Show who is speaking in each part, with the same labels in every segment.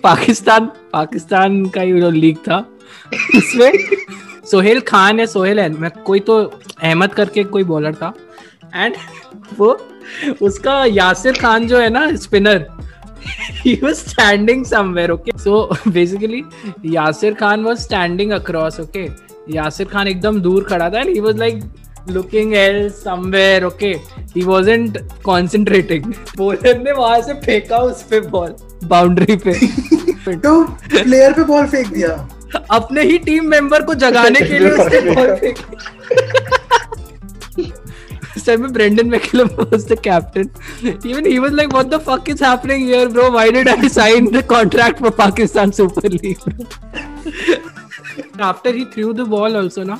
Speaker 1: एक पाकिस्तान पाकिस्तान का ही लीग था उसमें सोहेल खान या सोहेल है मैं कोई तो अहमद करके कोई बॉलर था एंड वो उसका यासिर खान जो है ना spinner he was standing somewhere okay so basically yasir khan was standing across okay yasir khan एकदम दूर खड़ा था and he was like looking else somewhere okay he wasn't concentrating bowler ने वहाँ से फेंका उस पे बॉल बाउंड्री पे।
Speaker 2: तो प्लेयर पे बॉल फेंक दिया।
Speaker 1: अपने ही टीम मेंबर को जगाने के लिए उसने बॉल फेंक semi Brendon McCullum was the captain even he was like what the fuck is happening here bro why did I sign the contract for Pakistan Super League after he threw the ball also ना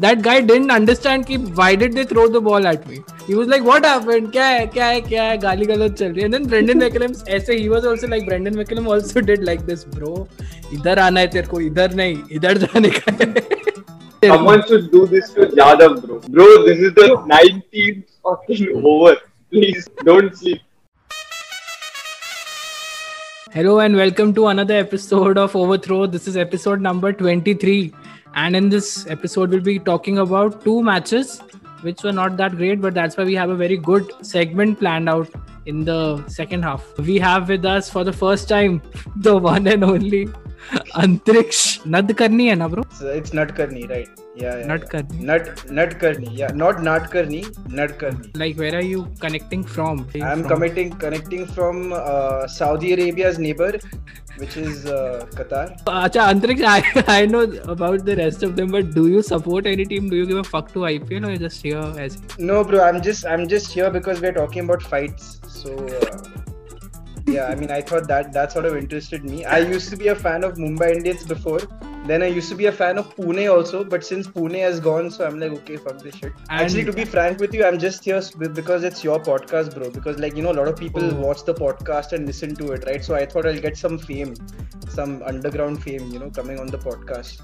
Speaker 1: that guy didn't understand कि why did they throw the ball at me he was like what happened क्या है? क्या है? क्या है? गाली गलौज चल रही है. देन ब्रेंडन मैकलम ऐसे he was also like Brendon McCullum also did like this bro इधर आना है तेरे को इधर नहीं इधर जाने का है.
Speaker 3: Someone should do this to Jadav, bro. Bro, this is the 19th fucking over. Please don't sleep.
Speaker 1: Hello and welcome to another episode of Overthrow. This is episode number 23. And in this episode, we'll be talking about two matches which were not that great, but that's why we have a very good segment planned out in the second half. We have with us for the first time the one and only Antriksh. Nad karni hai na, bro?
Speaker 4: So it's nut karni, right? Yeah, yeah.
Speaker 1: Nut
Speaker 4: yeah.
Speaker 1: karni.
Speaker 4: Nut nut karni. Yeah, not nut karni. Nut karni.
Speaker 1: Like, where are you connecting from? Where are you
Speaker 4: I'm
Speaker 1: from?
Speaker 4: connecting connecting from uh, Saudi Arabia's neighbor, which is uh, Qatar.
Speaker 1: Acha, Antriksh, I, I know about the rest of them, but do you support any team? Do you give a fuck to IPL or you just here as
Speaker 4: No, bro. I'm just I'm just here because we're talking about fights. So. Uh, yeah, I mean, I thought that that sort of interested me. I used to be a fan of Mumbai Indians before. Then I used to be a fan of Pune also, but since Pune has gone, so I'm like, okay, fuck this shit.
Speaker 1: And-
Speaker 4: Actually, to be frank with you, I'm just here because it's your podcast, bro. Because like you know, a lot of people
Speaker 1: Oh.
Speaker 4: watch the podcast and listen to it, right? So I thought I'll get some fame, some underground fame, you know, coming on the podcast.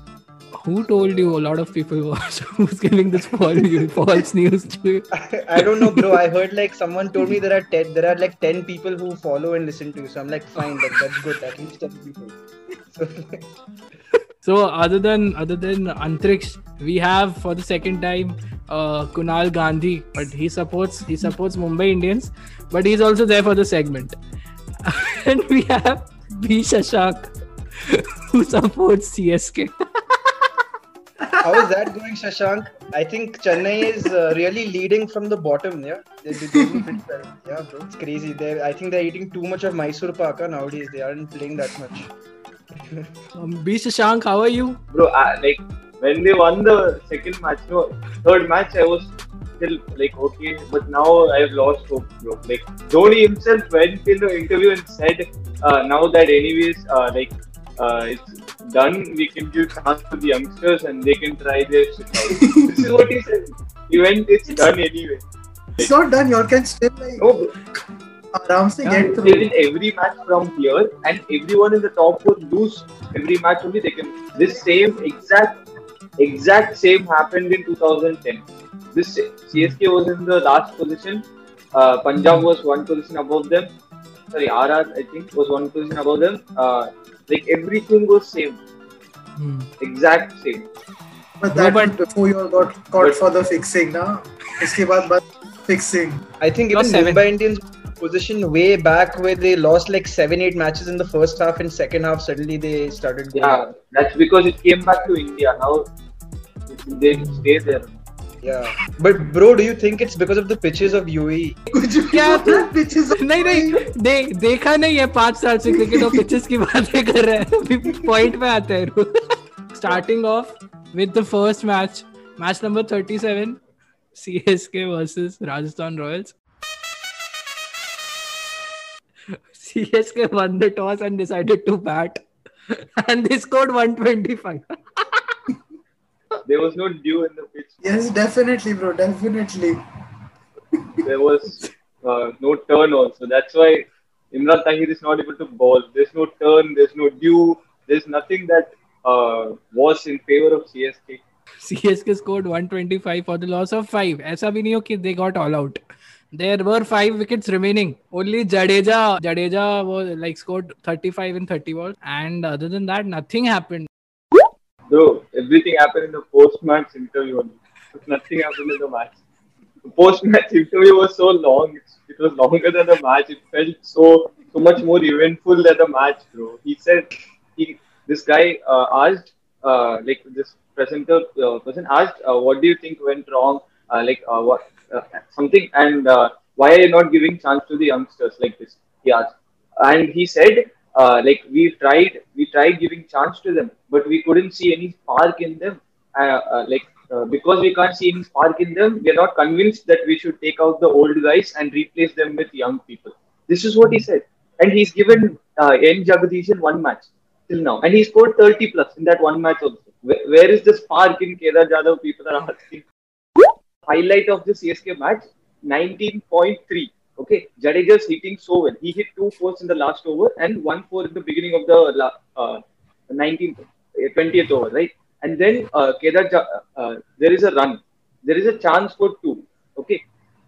Speaker 1: Who told you a lot of people watch? Who's giving this false, false news to you?
Speaker 4: I don't know, bro. I heard like someone told me there are ten, there are like ten people who follow and listen to you. So I'm like, fine, that, that's good. At least ten people. So,
Speaker 1: So other than other than Antriksh, we have for the second time uh, Kunal Gandhi, but he supports he supports Mumbai Indians, but he's also there for the segment. and we have B Shashank, who supports CSK.
Speaker 4: How is that going, Shashank? I think Chennai is uh, really leading from the bottom. Yeah, they're, they're doing pretty well. Yeah, bro, it's crazy. They, I think they're eating too much of Mysore Paka nowadays. They aren't playing that much.
Speaker 1: Um, B Shashank, how are you?
Speaker 3: Bro, uh, like when they won the second match, no, third match, I was still like okay, but now I've lost hope, bro. Like Dhoni himself went in the interview and said, uh, now that anyways, uh, like uh, it's done, we can give chance to the youngsters and they can try their shit out. this is what he said. Event it's, done anyway.
Speaker 2: It's not done. You all can still like.
Speaker 3: No.
Speaker 1: Yeah,
Speaker 2: get through.
Speaker 3: They win every match from here, and everyone in the top four lose every match only. They can. This same exact, exact same happened in 2010. This CSK was in the last position. Uh, Punjab was one position above them. Sorry, RR I think was one position above them. Uh, like everything was same,
Speaker 1: hmm.
Speaker 3: exact same.
Speaker 2: But that no, but, you got caught
Speaker 3: but,
Speaker 2: for the fixing, na? Uske baad baad fixing.
Speaker 4: I think even Mumbai Indians position way back where they lost like seven, eight matches in the first half and second half. Suddenly they started.
Speaker 3: Yeah,
Speaker 4: up.
Speaker 3: that's because it came back to India. Now they stay there.
Speaker 4: yeah. But bro, do you think it's because of the pitches of E? UAE?
Speaker 2: कुछ भी
Speaker 1: क्या
Speaker 2: बोल pitches of-
Speaker 1: नहीं नहीं दे, देखा नहीं है पांच साल से क्रिकेट और पिचेस की बातें कर रहे हैं अभी पॉइंट पे आते हैं starting off with the first match match number 37 CSK versus Rajasthan Royals CSK won the toss and decided to bat and they scored 125
Speaker 3: There was no dew in the pitch.
Speaker 2: Yes, definitely, bro. Definitely.
Speaker 3: there was uh, no turn also. That's why Imran Tahir is not able to bowl. There's no turn, there's no dew, there's nothing that uh, was in favor of CSK.
Speaker 1: CSK scored 125 for the loss of 5 ऐसा भी नहीं हो कि they got all out there were five wickets remaining. Only Jadeja, Jadeja was like scored 35 in 30 balls, and other than that, nothing happened.
Speaker 3: Bro, everything happened in the post-match interview only. Nothing happened in the match. The post-match interview was so long. It, was longer than the match. It felt so so much more eventful than the match, bro. He said he this guy uh, asked uh, like this presenter uh, person asked, uh, "What do you think went wrong?" Uh, like uh, what something, and why are you not giving chance to the youngsters like this? He asked, and he said, uh, like we've tried, we tried giving chance to them, but we couldn't see any spark in them. Uh, uh, like uh, because we can't see any spark in them, we are not convinced that we should take out the old guys and replace them with young people. This is what he said, and he's given uh, N Jagadeesan one match till now, and he scored 30 plus in that one match also. Where, where is the spark in Kedar Jadhav? People are asking. Highlight of the CSK match 19.3. Okay, Jadeja's hitting so well. He hit two fours in the last over and one four in the beginning of the uh, 19th, uh, 20th over, right? And then uh, Kedar, Ja- uh, there is a run. There is a chance for two. Okay,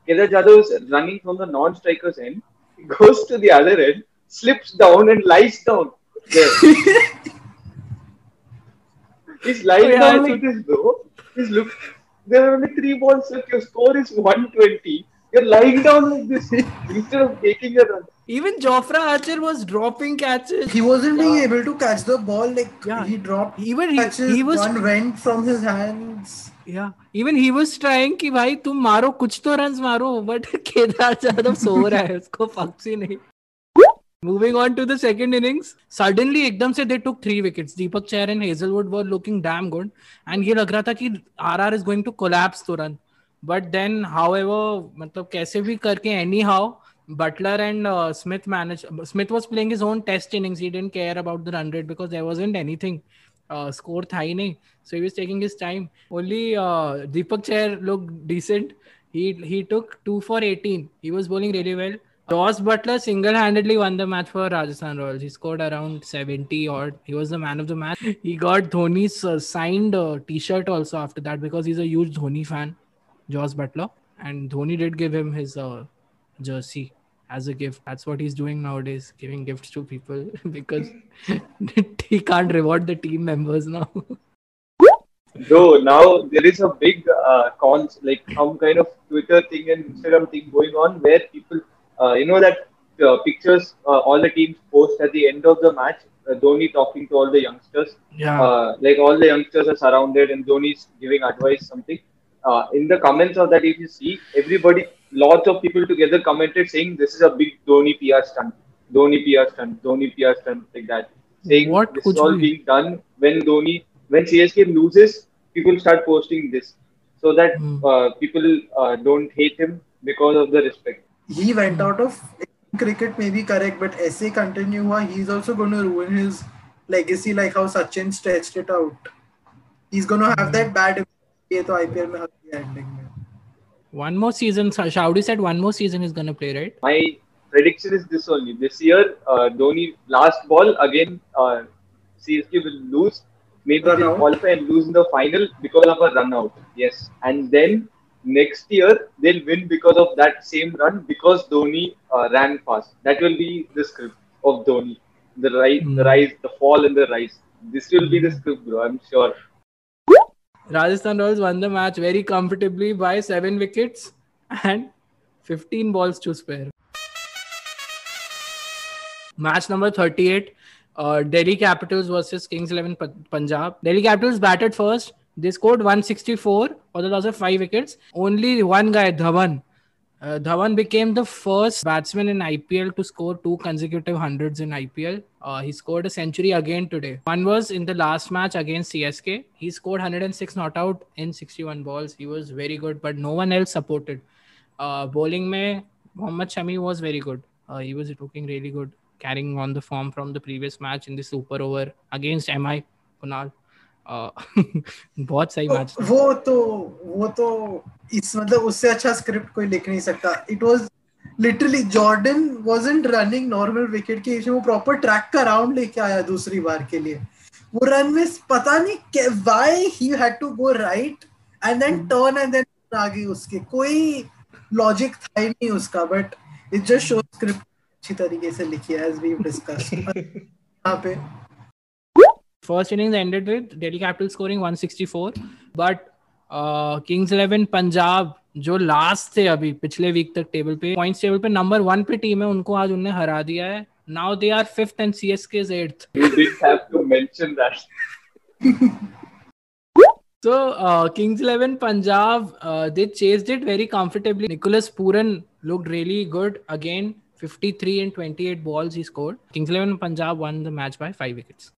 Speaker 3: Kedar Jadhav is running from the non-striker's end, He goes to the other end, slips down and lies down there. He's lying
Speaker 1: Oh, yeah,
Speaker 3: down like this, bro. He's look. There are only three balls left. Your score is 120. You're lying down like this instead of taking a run.
Speaker 1: Even Jofra Archer was dropping catches.
Speaker 2: He wasn't being able to catch the ball. Like
Speaker 1: Yeah.
Speaker 2: he dropped
Speaker 1: Even he,
Speaker 2: catches.
Speaker 1: he was
Speaker 2: one went from his hands.
Speaker 1: yeah. Even he was trying कि भाई तुम मारो कुछ तो runs मारो but Kedar Jadhav सो रहा है उसको पक्षी नहीं Moving on to the second innings, suddenly एकदम से they took three wickets. Deepak Chair and Hazelwood were looking damn good, and ये लग रहा था कि RR is going to collapse but then however मतलब कैसे भी करके anyhow Buttler and uh, Smith managed. Smith was playing his own test innings. He didn't care about the run rate because there wasn't anything. Uh, score tha hi nahi. So he was taking his time. Only uh, Deepak Chahar looked decent. He he took two for 18. He was bowling really well. Josh Buttler single-handedly won the match for Rajasthan Royals. He scored around 70 odd. He was the man of the match. He got Dhoni's uh, signed T-shirt also after that because he's a huge Dhoni fan. Jos Buttler, and Dhoni did give him his uh, jersey as a gift. That's what he's doing nowadays, giving gifts to people because he can't reward the team members now.
Speaker 3: Bro, now there is a big uh, cons like some kind of Twitter thing and Instagram thing going on where people, uh, you know, that uh, pictures uh, all the teams post at the end of the match. Uh, Dhoni talking to all the youngsters.
Speaker 1: yeah.
Speaker 3: Uh, like all the youngsters are surrounded and Dhoni's giving advice, something uh, in the comments of that, if you see, everybody, lots of people together commented saying this is a big Dhoni PR stunt, Dhoni PR stunt, Dhoni PR stunt, like that. Saying
Speaker 1: what
Speaker 3: this is all
Speaker 1: be?
Speaker 3: being done when Dhoni, when CSK loses, people start posting this so that
Speaker 1: mm.
Speaker 3: uh, people uh, don't hate him because of the respect.
Speaker 2: He went out of cricket, may be correct, but SA continue. He's also going to ruin his legacy, like how Sachin stretched it out. He's going to have that bad
Speaker 1: one more season Saudi said one more season is going to play right?
Speaker 3: My prediction is this only. This year uh, Dhoni last ball again uh, CSK will lose. Maybe
Speaker 2: run
Speaker 3: they'll
Speaker 2: out.
Speaker 3: qualify and lose in the final because of a run out yes. And then next year they'll win because of that same run because Dhoni uh, ran fast. That will be the script of Dhoni. the rise the
Speaker 1: hmm.
Speaker 3: rise the fall and the rise. This will be the script bro I'm sure.
Speaker 1: Rajasthan Royals won the match very comfortably by seven wickets and 15 balls to spare. Match number 38 uh, Delhi Capitals versus Kings 11 Punjab. Delhi Capitals batted first. They scored 164 for the loss of five wickets. Only one guy, Dhawan. Uh, Dhawan became the first batsman in IPL to score two consecutive hundreds in IPL. Uh, he scored a century again today. One was in the last match against CSK. He scored 106 not out in 61 balls. He was very good, but no one else supported. Uh, bowling mein, Mohammad Shami was very good. Uh, he was looking really good, carrying on the form from the previous match in the super over against MI Kunal. Uh, बहुत सही match था
Speaker 2: वो तो वो तो इस मतलब उससे अच्छा स्क्रिप्ट कोई लिख नहीं सकता it was literally Jordan wasn't running normal wicket के वो प्रॉपर ट्रैक का राउंड लेके आया दूसरी बार के लिए। वो रन में पता नहीं why he had to go right and then turn and then आ गई उसके। कोई लॉजिक था ही नहीं उसका but it just show script अच्छी तरीके से लिखी है एज वी डिस्कस यहाँ पे।
Speaker 1: First innings ended with Delhi Capitals scoring 164, but uh, Kings 11 Punjab जो लास्ट थे अभी पिछले वीक तक टेबल पे पॉइंट टेबल पे नंबर वन पे टीम है उनको आज उनने हरा दिया है। Now
Speaker 3: they are fifth and C S
Speaker 1: K तो Kings Eleven Punjab they chase it very comfortably Nicholas Pooran look really good again 53 and 28 uh, uh, balls he scored. Kings 11 Punjab won the match by 5 wickets.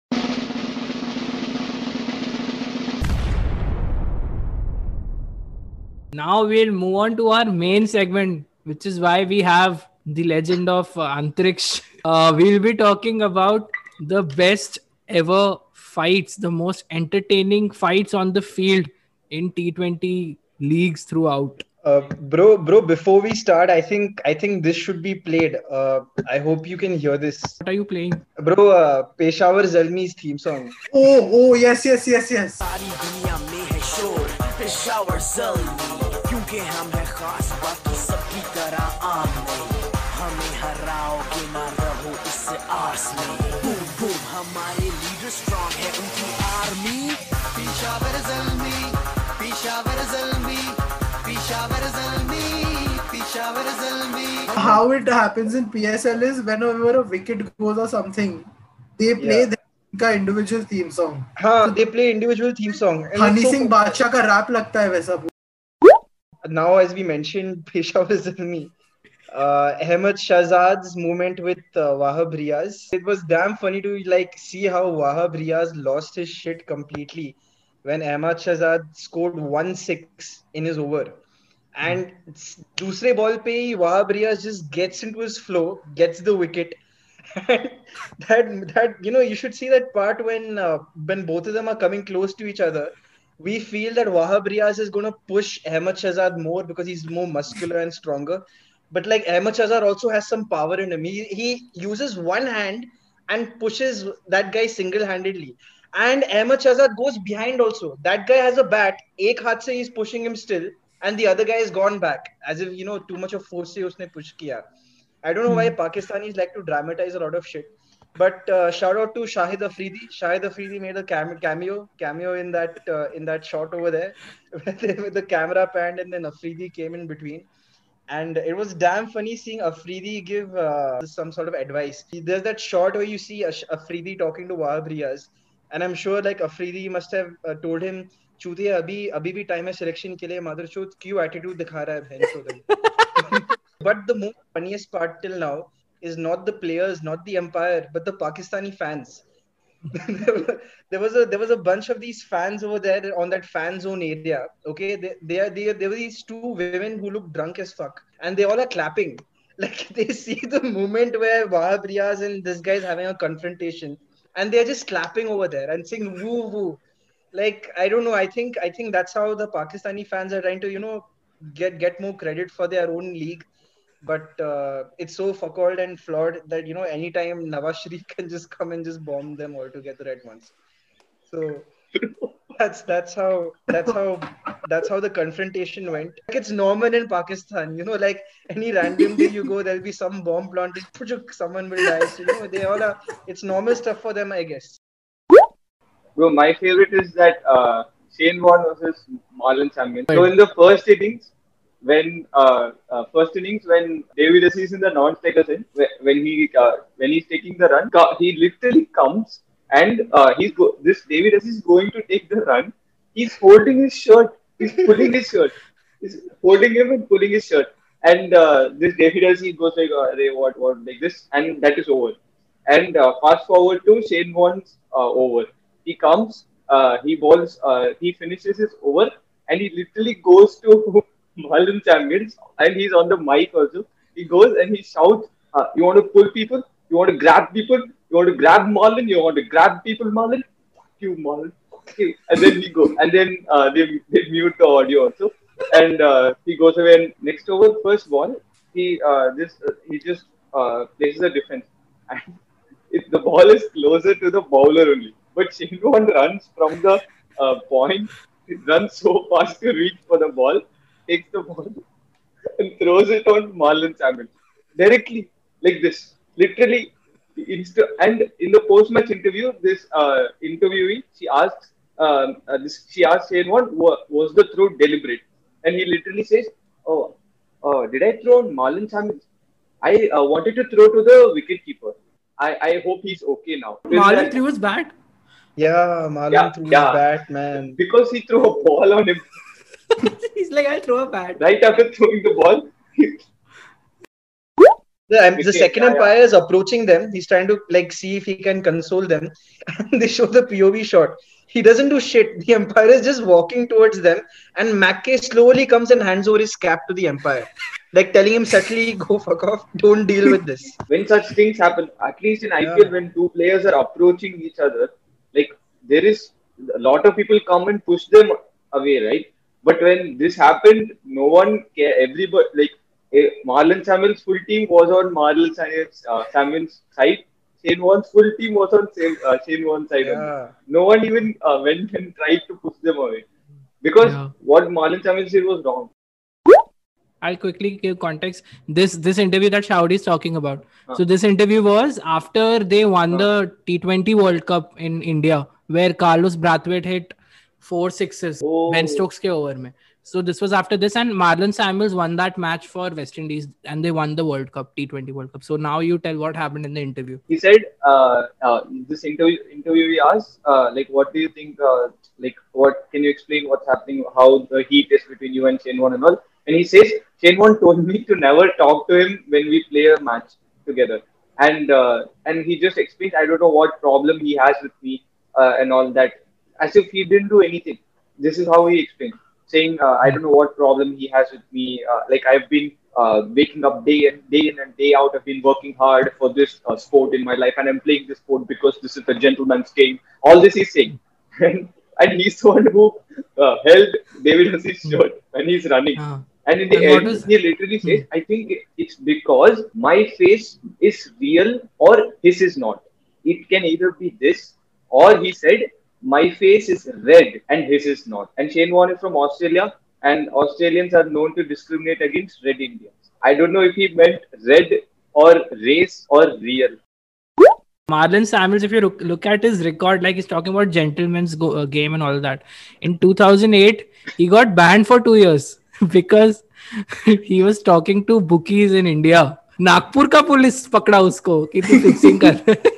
Speaker 1: Now we'll move on to our main segment, which is why we have the legend of uh, Antriksh. Uh, we'll be talking about the best ever fights, the most entertaining fights on the field in T20 leagues throughout.
Speaker 4: Uh, bro, bro. Before we start, I think I think this should be played. Uh, I hope you can hear this,
Speaker 1: What are you playing?
Speaker 4: bro. Uh, Peshawar Zalmi's theme song.
Speaker 2: Oh, oh, yes, yes, yes, yes.
Speaker 5: Peshawar जल्दी क्योंकि हम है खास बाकी सबकी तरह आम नहीं हमें हराओगे ना रहो इस आस में बूम बूम हमारे लीडर स्ट्रॉन्ग है उनकी आर्मी पेशावर जल्दी पेशावर जल्दी पेशावर जल्दी पेशावर जल्दी
Speaker 2: How it happens in PSL is whenever a wicket goes or something, they play
Speaker 4: Yeah.
Speaker 2: Their individual theme song.
Speaker 4: हाँ, play individual theme song. And
Speaker 2: Honey Singh Badshah का रैप लगता है वैसा
Speaker 4: now as we mentioned Peshawar Zalmi, uh, Ahmed Shahzad's moment with uh, Wahab Riaz, it was damn funny to like see how Wahab Riaz lost his shit completely when Ahmed Shahzad scored one six in his over. And दूसरे ball पे ही Wahab Riaz just gets into his flow, gets the wicket. That that you know you should see that part when uh, when both of them are coming close to each other we feel that Wahab Riaz is going to push Ahmed Shahzad more because he's more muscular and stronger. But like Ahmed Shahzad also has some power in him. He, he uses one hand and pushes that guy single-handedly. And Ahmed Shahzad goes behind also. That guy has a bat. Ek haath se he's pushing him still, and the other guy is gone back as if you know too much of force se usne push kiya. I don't know why hmm. Pakistanis like to dramatize a lot of shit. But uh, shout out to Shahid Afridi. Shahid Afridi made a cameo cameo in that uh, in that shot over there, with the camera panned and then Afridi came in between, and it was damn funny seeing Afridi give uh, some sort of advice. There's that shot where you see Afridi talking to Wahab Riaz, and I'm sure like Afridi must have uh, told him, "Chutiya, abhi abhi bhi time hai selection ke liye, mother kyu attitude dikha raha hai but the most funniest part till now is not the players, not the umpire, but the Pakistani fans. there, was a there was a bunch of these fans over there on that fan zone area. Okay, they they are there were these two women who look drunk as fuck, and they all are clapping. Like they see the moment where Wahab Riaz and this guy is having a confrontation, and they're just clapping over there and saying woo woo. Like I don't know. I think I think that's how the Pakistani fans are trying to you know get get more credit for their own league but uh, it's so fucked and flawed that you know anytime Nawaz Sharif can just come and just bomb them all together at once. So that's that's how that's how that's how the confrontation went. Like it's normal in Pakistan, you know, like any random day you go, there'll be some bomb planted, someone will die. So you know, they all are. It's normal stuff for them, I guess.
Speaker 3: Bro, my favorite is that uh, Shane Warne versus Marlon Samuel. So in the first innings, when uh, uh, first innings when David is in the non-striker end, wh- when he uh, when he's taking the run, he literally comes and uh, he's go- this David is going to take the run. He's holding his shirt. He's pulling his shirt. He's holding him and pulling his shirt. And uh, this David as he goes like, "They what what like this," and that is over. And fast forward to Shane Warne's over. He comes, he bowls, he finishes his over, and he literally goes to Marlon Samuels, and he's on the mic also. He goes and he shouts, uh, "You want to pull people? You want to grab people? You want to grab Marlon? You want to grab people, Marlon? Fuck you, Marlon." Okay. And then he go, and then uh, they, they mute the audio also, and uh, he goes away. And next over, first ball, he uh, just uh, he just uh, places a defense, and if the ball is closer to the bowler only. But Shane runs from the point, he runs so fast to reach for the ball, takes the ball, and throws it on Marlon Samuels directly, like this, literally. Insta- and in the post-match interview, this uh, interviewee she asks, um, uh, this she asked Shane Warne, was the throw deliberate? And he literally says, "Oh, uh, did I throw on Marlon Samuels? I uh, wanted to throw to the wicketkeeper. I, I hope he's okay now.
Speaker 1: Marlon threw his bat.
Speaker 4: Yeah, Marlon
Speaker 3: Yeah,
Speaker 4: threw
Speaker 3: yeah.
Speaker 4: his bat, man.
Speaker 3: because he threw a ball on him
Speaker 1: He's like, I'll throw a bat.
Speaker 3: right after throwing the ball.
Speaker 4: The, um, the second
Speaker 3: yeah, yeah.
Speaker 4: umpire is approaching them. He's trying to like see if he can console them. And they show the POV shot. He doesn't do shit. The umpire is just walking towards them, and Mackay slowly comes and hands over his cap to the umpire, like telling him subtly, "Go fuck off. Don't deal with this."
Speaker 3: when such things happen, at least in IPL,
Speaker 4: Yeah.
Speaker 3: when two players are approaching each other, like there is a lot of people come and push them away, right? But when this happened, no one care. Everybody, like eh, Marlon Samuel's full team was on Marlon Samuel's, uh, Samuel's side. Shane Warne's full team was on Shane, uh, Shane Warne's side.
Speaker 4: Yeah.
Speaker 3: No one even uh, went and tried to push them away because
Speaker 1: Yeah.
Speaker 3: what Marlon Samuel said was wrong.
Speaker 1: I'll quickly give context. This this interview that Shaudi is talking about.
Speaker 3: Huh.
Speaker 1: So this interview was after they won the T20 World Cup in India, where Carlos Brathwaite hit four sixes
Speaker 3: Oh.
Speaker 1: Ben Stokes ke over mein. So this was after this, and Marlon Samuels won that match for West Indies, and they won the World Cup, T20 World Cup. So now you tell what happened in the interview.
Speaker 3: he said uh, uh, this interview interview we asked uh, like what do you think uh, like what can you explain what's happening how the heat is between you and Shane Warne and all and he says Shane Warne told me to never talk to him when we play a match together and uh, and he just explained I don't know what problem he has with me uh, and all that as if he didn't do anything this is how he explained saying uh, I don't know what problem he has with me uh, like I've been uh, waking up day and day in and day out. I've been working hard for this uh, sport in my life, and I'm playing this sport because this is a gentleman's game. All this he's saying, and, he's the one who uh, held David Hussey's shirt when he's running.
Speaker 1: Ah.
Speaker 3: And in the
Speaker 1: And
Speaker 3: end,
Speaker 1: is-
Speaker 3: he literally says, "I think it's because my face is real or his is not. It can either be this or he said." My face is red and his is not. And Shane Warne is from Australia, and Australians are known to discriminate against red Indians. I don't know if he meant red or race or real.
Speaker 1: Marlon Samuels, if you look, look at his record, like he's talking about gentleman's go, uh, game and all that. In 2008, he got banned for two years because he was talking to bookies in India. Nagpur का police पकड़ा उसको कि तू fixing कर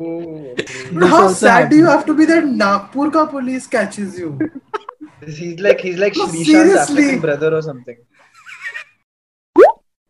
Speaker 4: Oh,
Speaker 2: how sad do you have to be that Nagpur ka police catches you?
Speaker 4: he's like he's like
Speaker 2: No,
Speaker 4: Sreesanth's
Speaker 2: seriously.
Speaker 4: African brother or something.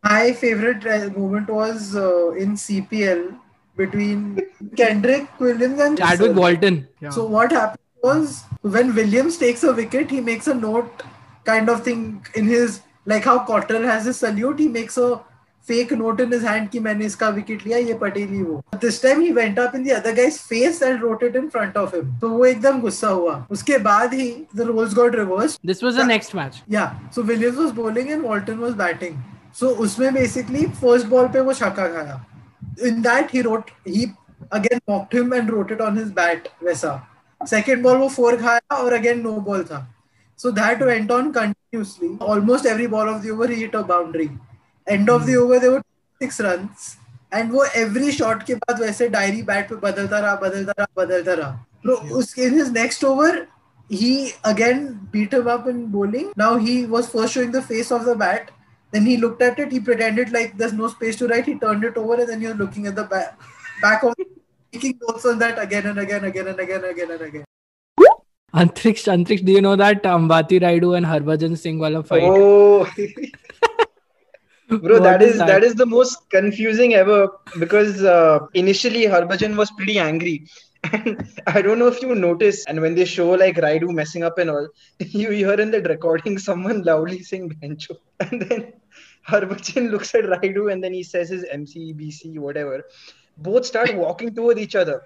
Speaker 2: My favorite uh, moment was uh, in CPL between Kesrick Williams and
Speaker 1: Chadwick Walton. Yeah.
Speaker 2: So what happened was when Williams takes a wicket, he makes a note kind of thing in his like how Cottrell has his salute. He makes a fake note in his hand कि मैंने इसका wicket लिया ये पटेल ही वो. This time he went up in the other guy's face and wrote it in front of him. तो वो एकदम गुस्सा हुआ. उसके बाद ही the roles got reversed.
Speaker 1: this was the next match.
Speaker 2: Yeah. So Williams was bowling and Walton was batting. So उसमें basically first ball पे वो छक्का खाया. In that he wrote he again mocked him and wrote it on his bat वैसा. Second ball वो four खाया और again no ball था. So that went on continuously. Almost every ball of the over he hit a boundary. End of the over there were six runs. And वो every shot के बाद वैसे diary bat पे बदलता रहा बदलता रहा बदलता रहा. Bro, उसके in his next over he again beat him up in bowling. Now he was first showing the face of the bat. Then he looked at it. He pretended like there's no space to write. He turned it over, and then he was looking at the back, back of, taking notes on that again and again, again and again, again and again.
Speaker 1: Antriksh, Antriksh, do you know that Ambati Raidu and Harbhajan Singh wala fight?
Speaker 4: Oh, bro,
Speaker 1: What
Speaker 4: that
Speaker 1: is
Speaker 4: is
Speaker 1: that?
Speaker 4: that is the most confusing ever because uh, initially Harbhajan was pretty angry. And I don't know if you notice, and when they show like Rayudu messing up and all, you hear in that recording someone loudly saying Bencho. And then Harbhajan looks at Rayudu and then he says his MCBC, whatever. Both start walking toward each other.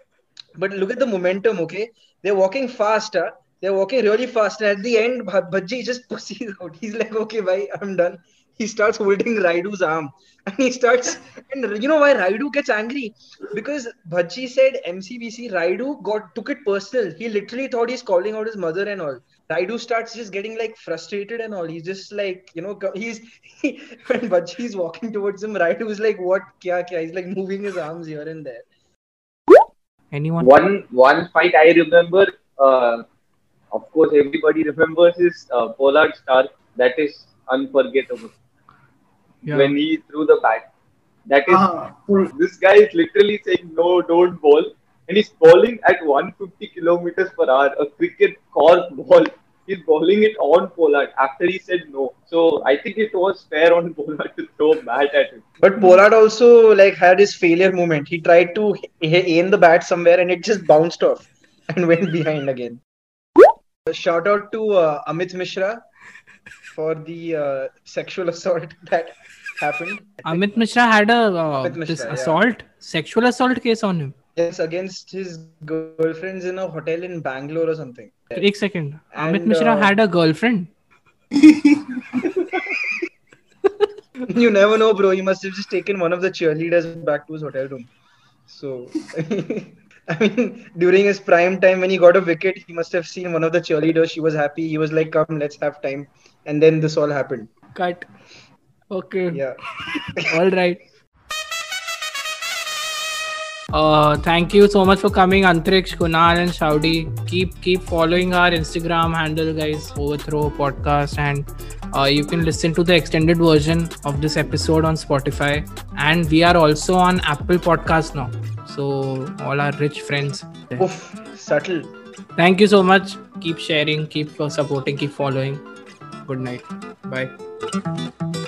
Speaker 4: But look at the momentum, okay? They're walking fast, huh? They're walking really fast. And at the end, Bha- Bhajji just pushes out. He's like, okay, bye, I'm done. He starts holding Rayudu's arm. And he starts, and you know why Rayudu gets angry? Because Bhajji said MCBC, Rayudu got took it personal. He literally thought he's calling out his mother and all. Rayudu starts just getting like frustrated and all. He's just like, you know, he's he, when Bachi's walking towards him, Rayudu is like, what kya kya? He's like moving his arms here and there.
Speaker 1: Anyone?
Speaker 3: One one fight I remember. Uh, of course, everybody remembers is uh, Pollard Stark. That is unforgettable.
Speaker 1: Yeah.
Speaker 3: When he threw the bat, that is
Speaker 2: हाँ, pull-
Speaker 3: this guy is literally saying no, don't bowl, and he's bowling at 150 kilometers per hour, a cricket cork ball. He's bowling it on Pollard after he said no. So I think it was fair on Pollard to throw bat at him.
Speaker 4: But Pollard also like had his failure moment. He tried to h- aim the bat somewhere and it just bounced off and went behind again. A shout out to uh, Amit Mishra for the uh, sexual assault that happened.
Speaker 1: Amit Mishra had a uh,
Speaker 4: Mishra,
Speaker 1: this
Speaker 4: yeah.
Speaker 1: assault, sexual assault case on him.
Speaker 4: Yes, against his girlfriends in a hotel in Bangalore or something.
Speaker 1: एक second. Amit Mishra
Speaker 4: uh,
Speaker 1: had a girlfriend.
Speaker 4: You never know, bro. He must have just taken one of the cheerleaders back to his hotel room. So, I mean, during his prime time when he got a wicket, he must have seen one of the cheerleaders. She was happy. He was like, "Come, let's have time." And then this all happened.
Speaker 1: Cut. Okay.
Speaker 4: Yeah.
Speaker 1: All right. Uh, thank you so much for coming, Antriksh, Kunal, and Shaudi. Keep keep following our Instagram handle, guys. Overthrow podcast, and uh, you can listen to the extended version of this episode on Spotify. And we are also on Apple Podcast now. So all our rich friends.
Speaker 4: Oof, subtle.
Speaker 1: Thank you so much. Keep sharing, keep supporting, keep following. Good night. Bye.